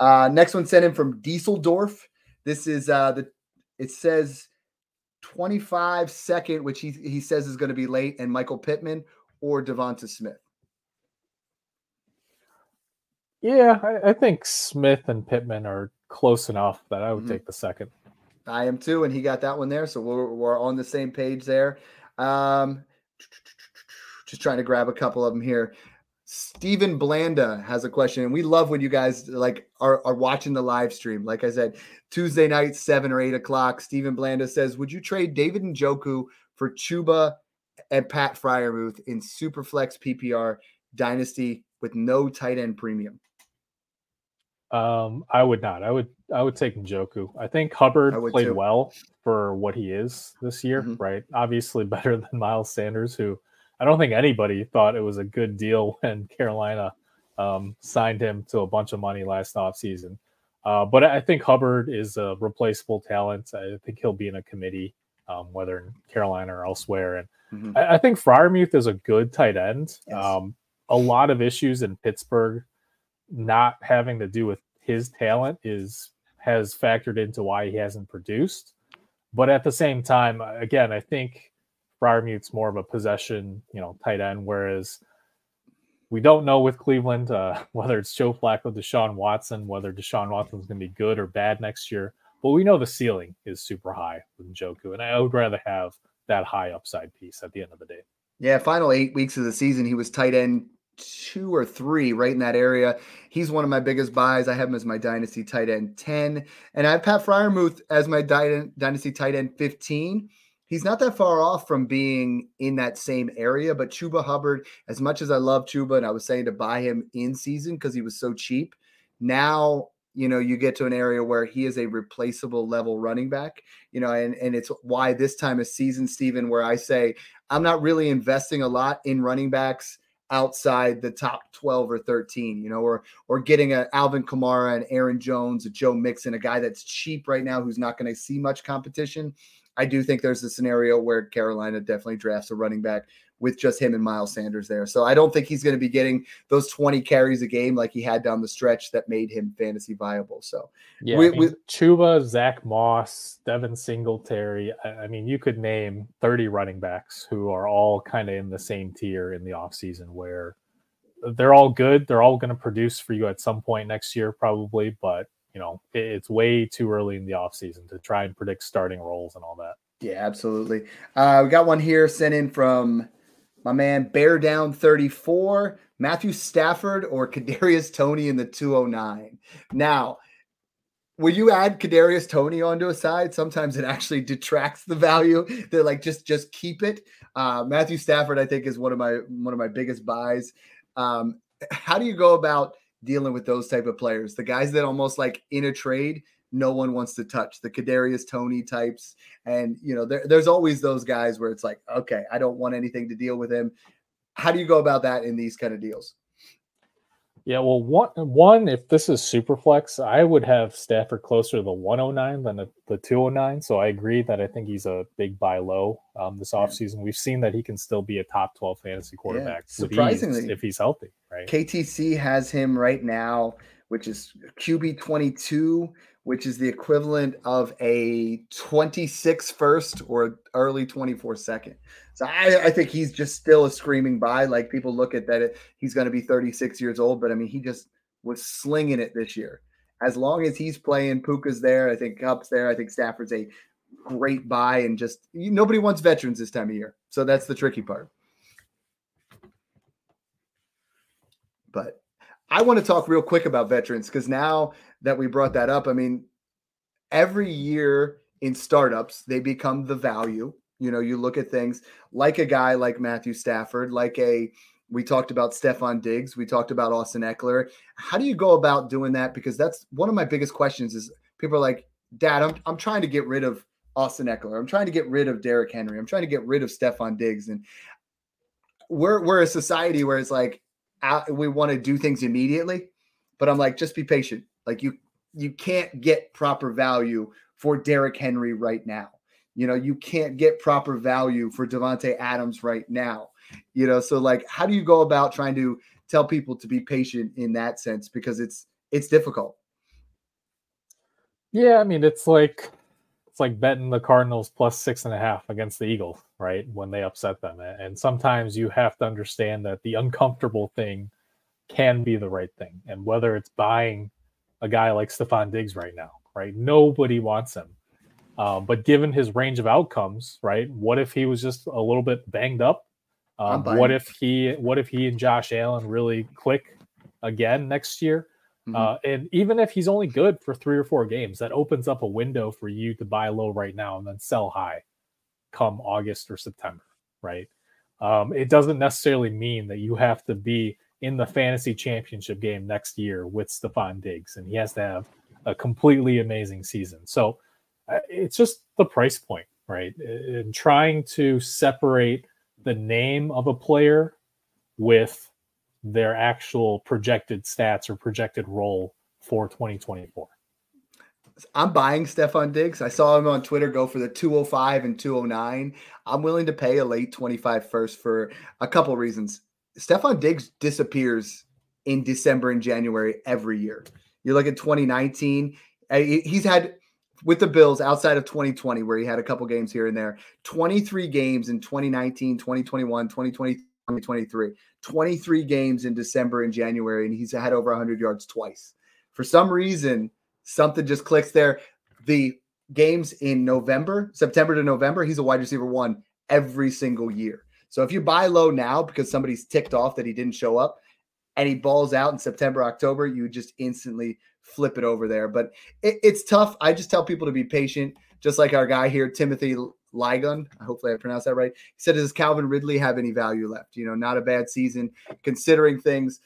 uh, next one sent in from Dieseldorf. This is uh the it says 25 second, which he he says is going to be late, and Michael Pittman or Devonta Smith. Yeah, I, I, think Smith and Pittman are close enough that I would mm-hmm. take the second. I am too, and he got that one there, so we're we're on the same page there. Um, just trying to grab a couple of them here. Stephen Blanda has a question, and we love when you guys like are, are watching the live stream. Like I said, Tuesday night, seven or eight o'clock. Stephen Blanda says, "Would you trade David Njoku for Chuba and Pat Freiermuth in Superflex PPR Dynasty with no tight end premium?" Um, I would not. I would I would take Njoku. I think Hubbard I played too. well for what he is this year, mm-hmm. right? Obviously better than Miles Sanders, who I don't think anybody thought it was a good deal when Carolina um, signed him to a bunch of money last offseason. Uh, but I think Hubbard is a replaceable talent. I think he'll be in a committee, um, whether in Carolina or elsewhere. And mm-hmm. I, I, think Freiermuth is a good tight end. Yes. Um, a lot of issues in Pittsburgh not having to do with his talent is has factored into why he hasn't produced. But at the same time, again, I think Freiermuth's more of a possession, you know, tight end, whereas we don't know with Cleveland uh, whether it's Joe Flacco, Deshaun Watson, whether Deshaun Watson's going to be good or bad next year. But we know the ceiling is super high with Njoku, and I would rather have that high upside piece at the end of the day. Yeah, final eight weeks of the season, he was tight end two or three right in that area. He's one of my biggest buys. I have him as my dynasty tight end 10. And I have Pat Freiermuth as my dynasty tight end 15 he's not that far off from being in that same area. But Chuba Hubbard, as much as I love Chuba, and I was saying to buy him in season because he was so cheap, now you know you get to an area where he is a replaceable level running back you know and and it's why this time of season Stephen where I say I'm not really investing a lot in running backs outside the top 12 or 13 you know or or getting a Alvin Kamara and Aaron Jones a Joe Mixon a guy that's cheap right now who's not going to see much competition. I do think there's a scenario where Carolina definitely drafts a running back with just him and Miles Sanders there. So I don't think he's going to be getting those 20 carries a game like he had down the stretch that made him fantasy viable. So yeah, I mean, Chuba, Zach Moss, Devin Singletary. I, I mean, you could name 30 running backs who are all kind of in the same tier in the offseason where they're all good. They're all going to produce for you at some point next year, probably, but you know, it's way too early in the offseason to try and predict starting roles and all that. Yeah, absolutely. Uh, we got one here sent in from my man Bear Down 34, Matthew Stafford or Kadarius Toney in the 209. Now, when you add Kadarius Toney onto a side, sometimes it actually detracts the value. They're like just just keep it. Uh, Matthew Stafford, I think, is one of my one of my biggest buys. Um, how do you go about dealing with those type of players. The guys that almost like in a trade, no one wants to touch the Kadarius Toney types. And you know, there, there's always those guys where it's like, okay, I don't want anything to deal with him. How do you go about that in these kind of deals? Yeah, well, one, one, if this is super flex, I would have Stafford closer to the 109 than the, the 209. So I agree that I think he's a big buy low um, this offseason. We've seen that he can still be a top 12 fantasy quarterback yeah, surprisingly if he's healthy, right? KTC has him right now, which is QB 22, which is the equivalent of a 26 first or early 24 second. So I, I, think he's just still a screaming buy. Like people look at that, he's going to be 36 years old, but I mean, he just was slinging it this year. As long as he's playing, Puka's there. I think Kupp's there. I think Stafford's a great buy, and just nobody wants veterans this time of year. So that's the tricky part. But I want to talk real quick about veterans because now that we brought that up, I mean, every year in startups, they become the value you know, you look at things like a guy like Matthew Stafford, like a we talked about Stefon Diggs, we talked about Austin Ekeler. How do you go about doing that? Because that's one of my biggest questions is people are like, Dad, I'm I'm trying to get rid of Austin Ekeler. I'm trying to get rid of Derrick Henry. I'm trying to get rid of Stefon Diggs. And we're we're a society where it's like we want to do things immediately, but I'm like, just be patient. Like you you can't get proper value for Derrick Henry right now. You know, you can't get proper value for Davante Adams right now. You know, so like how do you go about trying to tell people to be patient in that sense because it's it's difficult. Yeah, I mean it's like it's like betting the Cardinals plus six and a half against the Eagles, right? When they upset them. And sometimes you have to understand that the uncomfortable thing can be the right thing. And whether it's buying a guy like Stefon Diggs right now, right? Nobody wants him. Um, but given his range of outcomes, right? What if he was just a little bit banged up? Um, what if he what if he and Josh Allen really click again next year? Mm-hmm. Uh, and even if he's only good for three or four games, that opens up a window for you to buy low right now and then sell high come August or September, right? Um, it doesn't necessarily mean that you have to be in the fantasy championship game next year with Stefon Diggs, and he has to have a completely amazing season. So uh, it's just the price point, right? And trying to separate the name of a player with their actual projected stats or projected role for 2024. I'm buying Stefon Diggs. I saw him on Twitter go for the 205 and 209. I'm willing to pay a late 25 first for a couple reasons. Stefon Diggs disappears in December and January every year. You look at 2019, uh, he's had with the Bills outside of 2020, where he had a couple games here and there, 23 games in 2019, 2021, 2020, 2023, 23 games in December and January, and he's had over 100 yards twice. For some reason, something just clicks there. The games in November, September to November, he's a wide receiver one every single year. So if you buy low now because somebody's ticked off that he didn't show up and he balls out in September, October, you just instantly flip it over there. But it, it's tough. I just tell people to be patient, just like our guy here, Timothy Ligon. Hopefully, I pronounced that right. He said, "Does Calvin Ridley have any value left? You know, not a bad season considering things."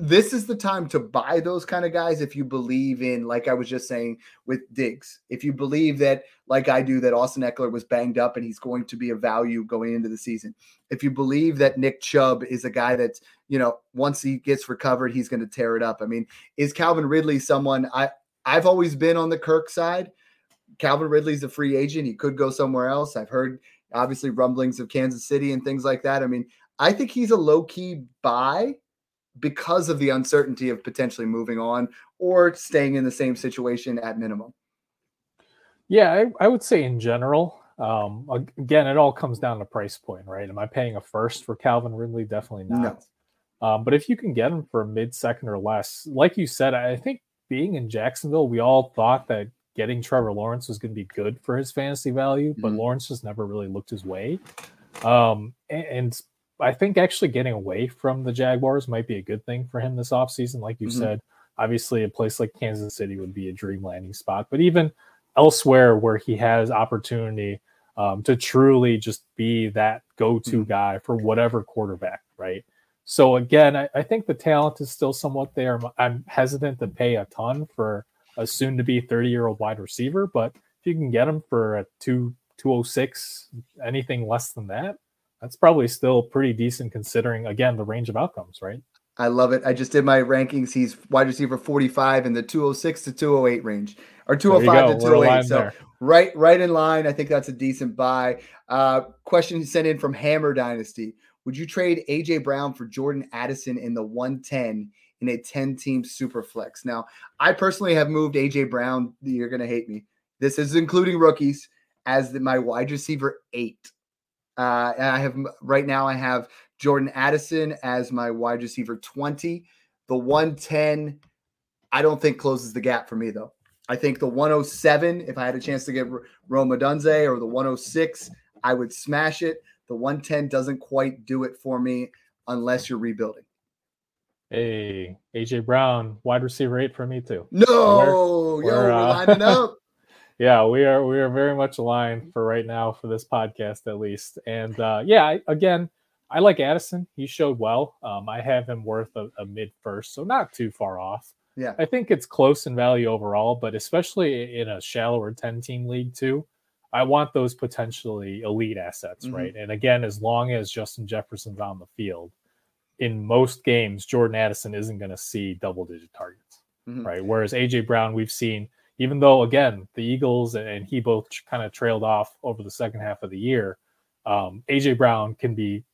This is the time to buy those kind of guys if you believe in, like I was just saying with Diggs. If you believe that, like I do, that Austin Ekeler was banged up and he's going to be a value going into the season. If you believe that Nick Chubb is a guy that's you know, once he gets recovered, he's going to tear it up. I mean, is Calvin Ridley someone I I've always been on the Kirk side. Calvin Ridley's a free agent. He could go somewhere else. I've heard obviously rumblings of Kansas City and things like that. I mean, I think he's a low key buy because of the uncertainty of potentially moving on or staying in the same situation at minimum. Yeah, I, I would say in general, um, again, it all comes down to price point, right? Am I paying a first for Calvin Ridley? Definitely not. No. Um, but if you can get him for mid second or less, like you said, I think being in Jacksonville, we all thought that getting Trevor Lawrence was going to be good for his fantasy value, but mm-hmm. Lawrence just never really looked his way. Um, and, and, I think actually getting away from the Jaguars might be a good thing for him this offseason. Like you mm-hmm. said, obviously a place like Kansas City would be a dream landing spot, but even elsewhere where he has opportunity um, to truly just be that go-to mm-hmm. guy for whatever quarterback, right? So again, I, I, think the talent is still somewhat there. I'm hesitant to pay a ton for a soon to be 30 year old wide receiver, but if you can get him for a two 206, anything less than that, that's probably still pretty decent considering again the range of outcomes, right? I love it. I just did my rankings. He's wide receiver 45 in the 206 to 208 range, or 205 to 208. So there. right, right in line. I think that's a decent buy. Uh, question sent in from Hammer Dynasty: Would you trade AJ Brown for Jordan Addison in the 110 in a 10 team super flex? Now, I personally have moved AJ Brown. You're gonna hate me. This is including rookies as the, my wide receiver eight. Uh, I have right now. I have Jordan Addison as my wide receiver 20. The 110, I don't think closes the gap for me, though. I think the 107, if I had a chance to get Rome Odunze or the 106, I would smash it. The 110 doesn't quite do it for me unless you're rebuilding. Hey, AJ Brown, wide receiver eight for me too. No, we're, yo, we're, we're uh, lining up. Yeah, we are we are very much aligned for right now for this podcast at least. And uh, yeah, I, again, I like Addison. He showed well. Um, I have him worth a, a, mid first, so not too far off. Yeah, I think it's close in value overall, but especially in a shallower ten team league too. I want those potentially elite assets, mm-hmm. right? And again, as long as Justin Jefferson's on the field, in most games, Jordan Addison isn't going to see double digit targets, mm-hmm. right? Whereas AJ Brown, we've seen, even though again the Eagles and he both kind of trailed off over the second half of the year, um, AJ Brown can be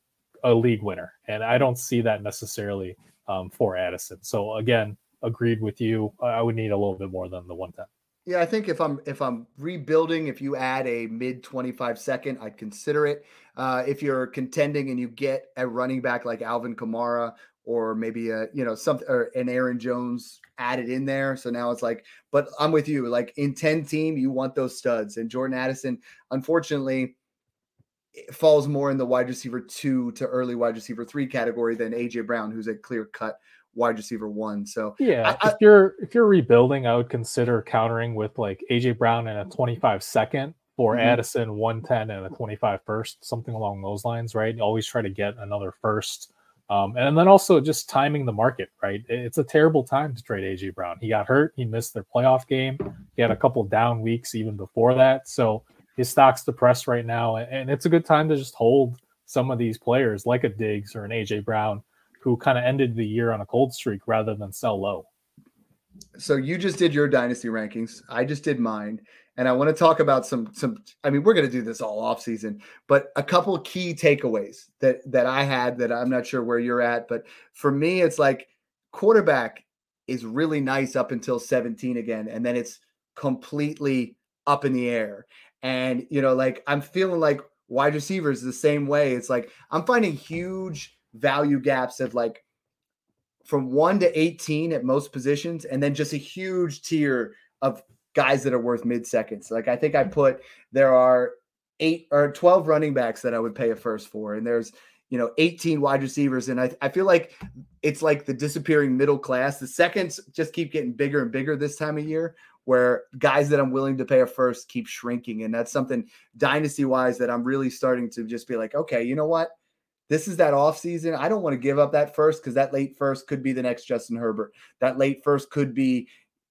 a league winner, and I don't see that necessarily um, for Addison. So again, agreed with you. I would need a little bit more than the 110. Yeah, I think if I'm if I'm rebuilding, if you add a mid 25 second, I'd consider it. Uh, if you're contending and you get a running back like Alvin Kamara or maybe a you know something or an Aaron Jones added in there, so now it's like. But I'm with you. Like in 10 team, you want those studs, and Jordan Addison, unfortunately, falls more in the wide receiver two to early wide receiver three category than AJ Brown, who's a clear cut wide receiver one. So yeah, I, if you're if you're rebuilding, I would consider countering with like AJ Brown and a 25 second or mm-hmm. Addison 110 and a 25 first, something along those lines, right? always try to get another first. Um, and then also just timing the market, right? It's a terrible time to trade AJ Brown. He got hurt. He missed their playoff game. He had a couple down weeks even before that. So his stock's depressed right now. And it's a good time to just hold some of these players like a Diggs or an AJ Brown who kind of ended the year on a cold streak rather than sell low. So you just did your dynasty rankings. I just did mine. And I want to talk about some some I mean, we're going to do this all off season, but a couple key takeaways that that I had that I'm not sure where you're at, but for me it's like quarterback is really nice up until 17 again and then it's completely up in the air. And you know, like I'm feeling like wide receivers the same way. It's like I'm finding huge value gaps of like from 1 to 18 at most positions and then just a huge tier of guys that are worth mid seconds. Like I think I put there are 8 or 12 running backs that I would pay a first for and there's you know 18 wide receivers and I, I feel like it's like the disappearing middle class the seconds just keep getting bigger and bigger this time of year where guys that i'm willing to pay a first keep shrinking and that's something dynasty wise that i'm really starting to just be like okay you know what this is that off season. I don't want to give up that first because that late first could be the next Justin Herbert. That late first could be,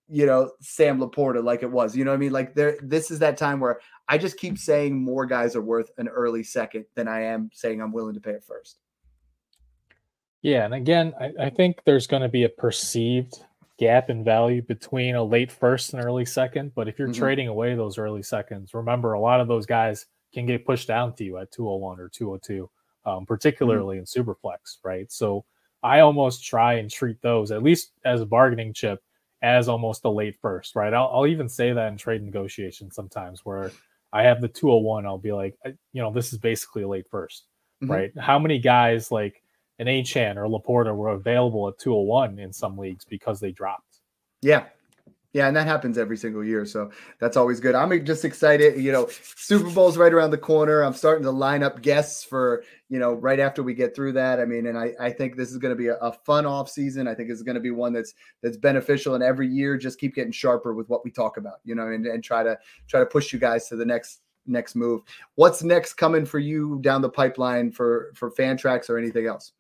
you know, Sam LaPorta like it was. You know what I mean? Like there, this is that time where I just keep saying more guys are worth an early second than I am saying I'm willing to pay a first. Yeah, and again, I, I think there's going to be a perceived gap in value between a late first and early second. But if you're mm-hmm. trading away those early seconds, remember a lot of those guys can get pushed down to you at 201 or 202 um, mm-hmm. particularly mm-hmm. in Superflex, right? So I almost try and treat those, at least as a bargaining chip, as almost a late first, right? I'll, I'll even say that in trade negotiations sometimes where I have the 201, I'll be like, you know, this is basically a late 1st mm-hmm. right? How many guys like an Achane or LaPorta were available at 201 in some leagues because they dropped? Yeah, yeah, and that happens every single year. So that's always good. I'm just excited. You know, Super Bowl's right around the corner. I'm starting to line up guests for, you know, right after we get through that. I mean, and I, I think this is going to be a, a fun off season. I think it's going to be one that's that's beneficial and every year just keep getting sharper with what we talk about, you know, and, and try to try to push you guys to the next next move. What's next coming for you down the pipeline for for Fantrax or anything else?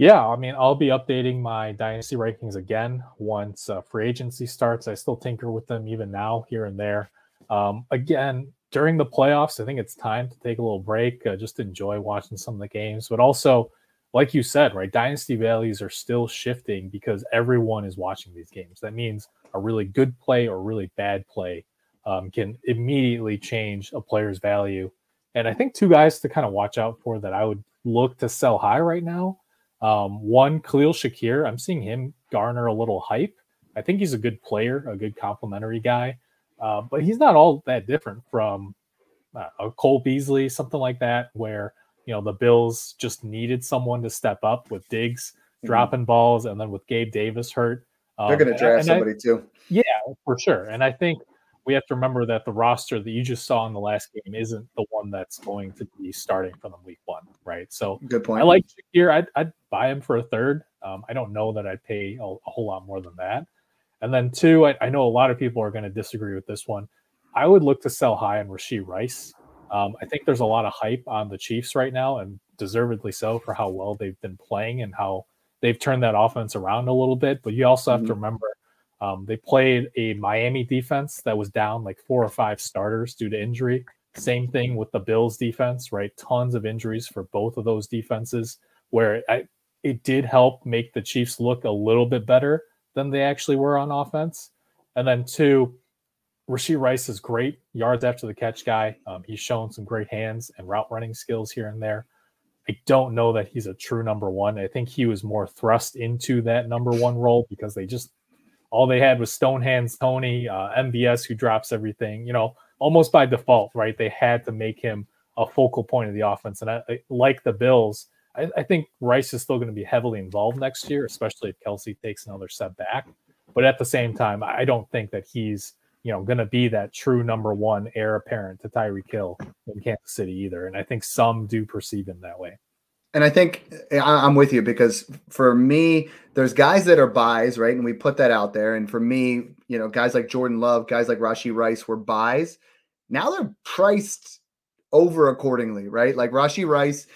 Yeah, I mean, I'll be updating my dynasty rankings again once uh, free agency starts. I still tinker with them even now, here and there. Um, again, during the playoffs, I think it's time to take a little break, uh, just enjoy watching some of the games, but also like you said, right, dynasty values are still shifting because everyone is watching these games. That means a really good play or really bad play um, can immediately change a player's value. And I think two guys to kind of watch out for that I would look to sell high right now. Um, one, Khalil Shakir. I'm seeing him garner a little hype. I think he's a good player, a good complimentary guy, uh, but he's not all that different from uh, a Cole Beasley, something like that, where you know the Bills just needed someone to step up with Diggs mm-hmm. dropping balls, and then with Gabe Davis hurt, um, they're going to draft somebody I, too. Yeah, for sure. And I think we have to remember that the roster that you just saw in the last game isn't the one that's going to be starting from week one, right? So good point. I like Shakir. I'd, I'd buy him for a third. Um, I don't know that I'd pay a, a, whole lot more than that. And then two, I, I know a lot of people are going to disagree with this one. I would look to sell high on Rashee Rice. Um, I think there's a lot of hype on the Chiefs right now, and deservedly so for how well they've been playing and how they've turned that offense around a little bit. But you also have mm-hmm. to remember um, they played a Miami defense that was down like four or five starters due to injury. Same thing with the Bills defense, right? Tons of injuries for both of those defenses, where I, it did help make the Chiefs look a little bit better than they actually were on offense. And then two, Rashee Rice is great yards after the catch guy. Um, he's shown some great hands and route running skills here and there. I don't know that he's a true number one. I think he was more thrust into that number one role because they just all they had was Stone Hands Toney, uh, MVS, who drops everything, you know, almost by default, right? They had to make him a focal point of the offense. And I, I like the Bills, I, I, think Rice is still going to be heavily involved next year, especially if Kelce takes another step back. But at the same time, I don't think that he's, you know, going to be that true number one heir apparent to Tyreek Hill in Kansas City either. And I think some do perceive him that way and I think eh, I'm with you because for me, there's guys that are buys, right? And we put that out there. And for me, you know, guys like Jordan Love, guys like Rashee Rice were buys. Now they're priced over accordingly, right? Like Rashee Rice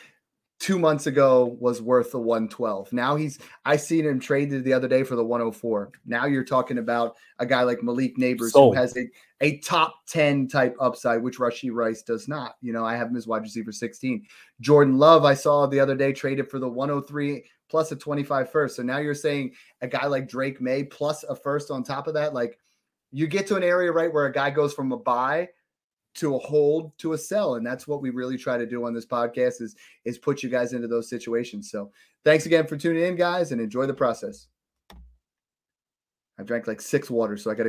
two months ago was worth the 112. Now he's I seen him traded the other day for the 104. Now you're talking about a guy like Malik Nabers Sold. who has a, a top 10 type upside, which Rashee Rice does not. You know, I have him as wide receiver 16. Jordan Love, I saw the other day traded for the 103 plus a 25 first. So now you're saying a guy like Drake Maye plus a first on top of that. Like you get to an area right where a guy goes from a buy to a hold to a sell and that's what we really try to do on this podcast is is put you guys into those situations. So thanks again for tuning in guys and enjoy the process. I've drank like six waters so i gotta go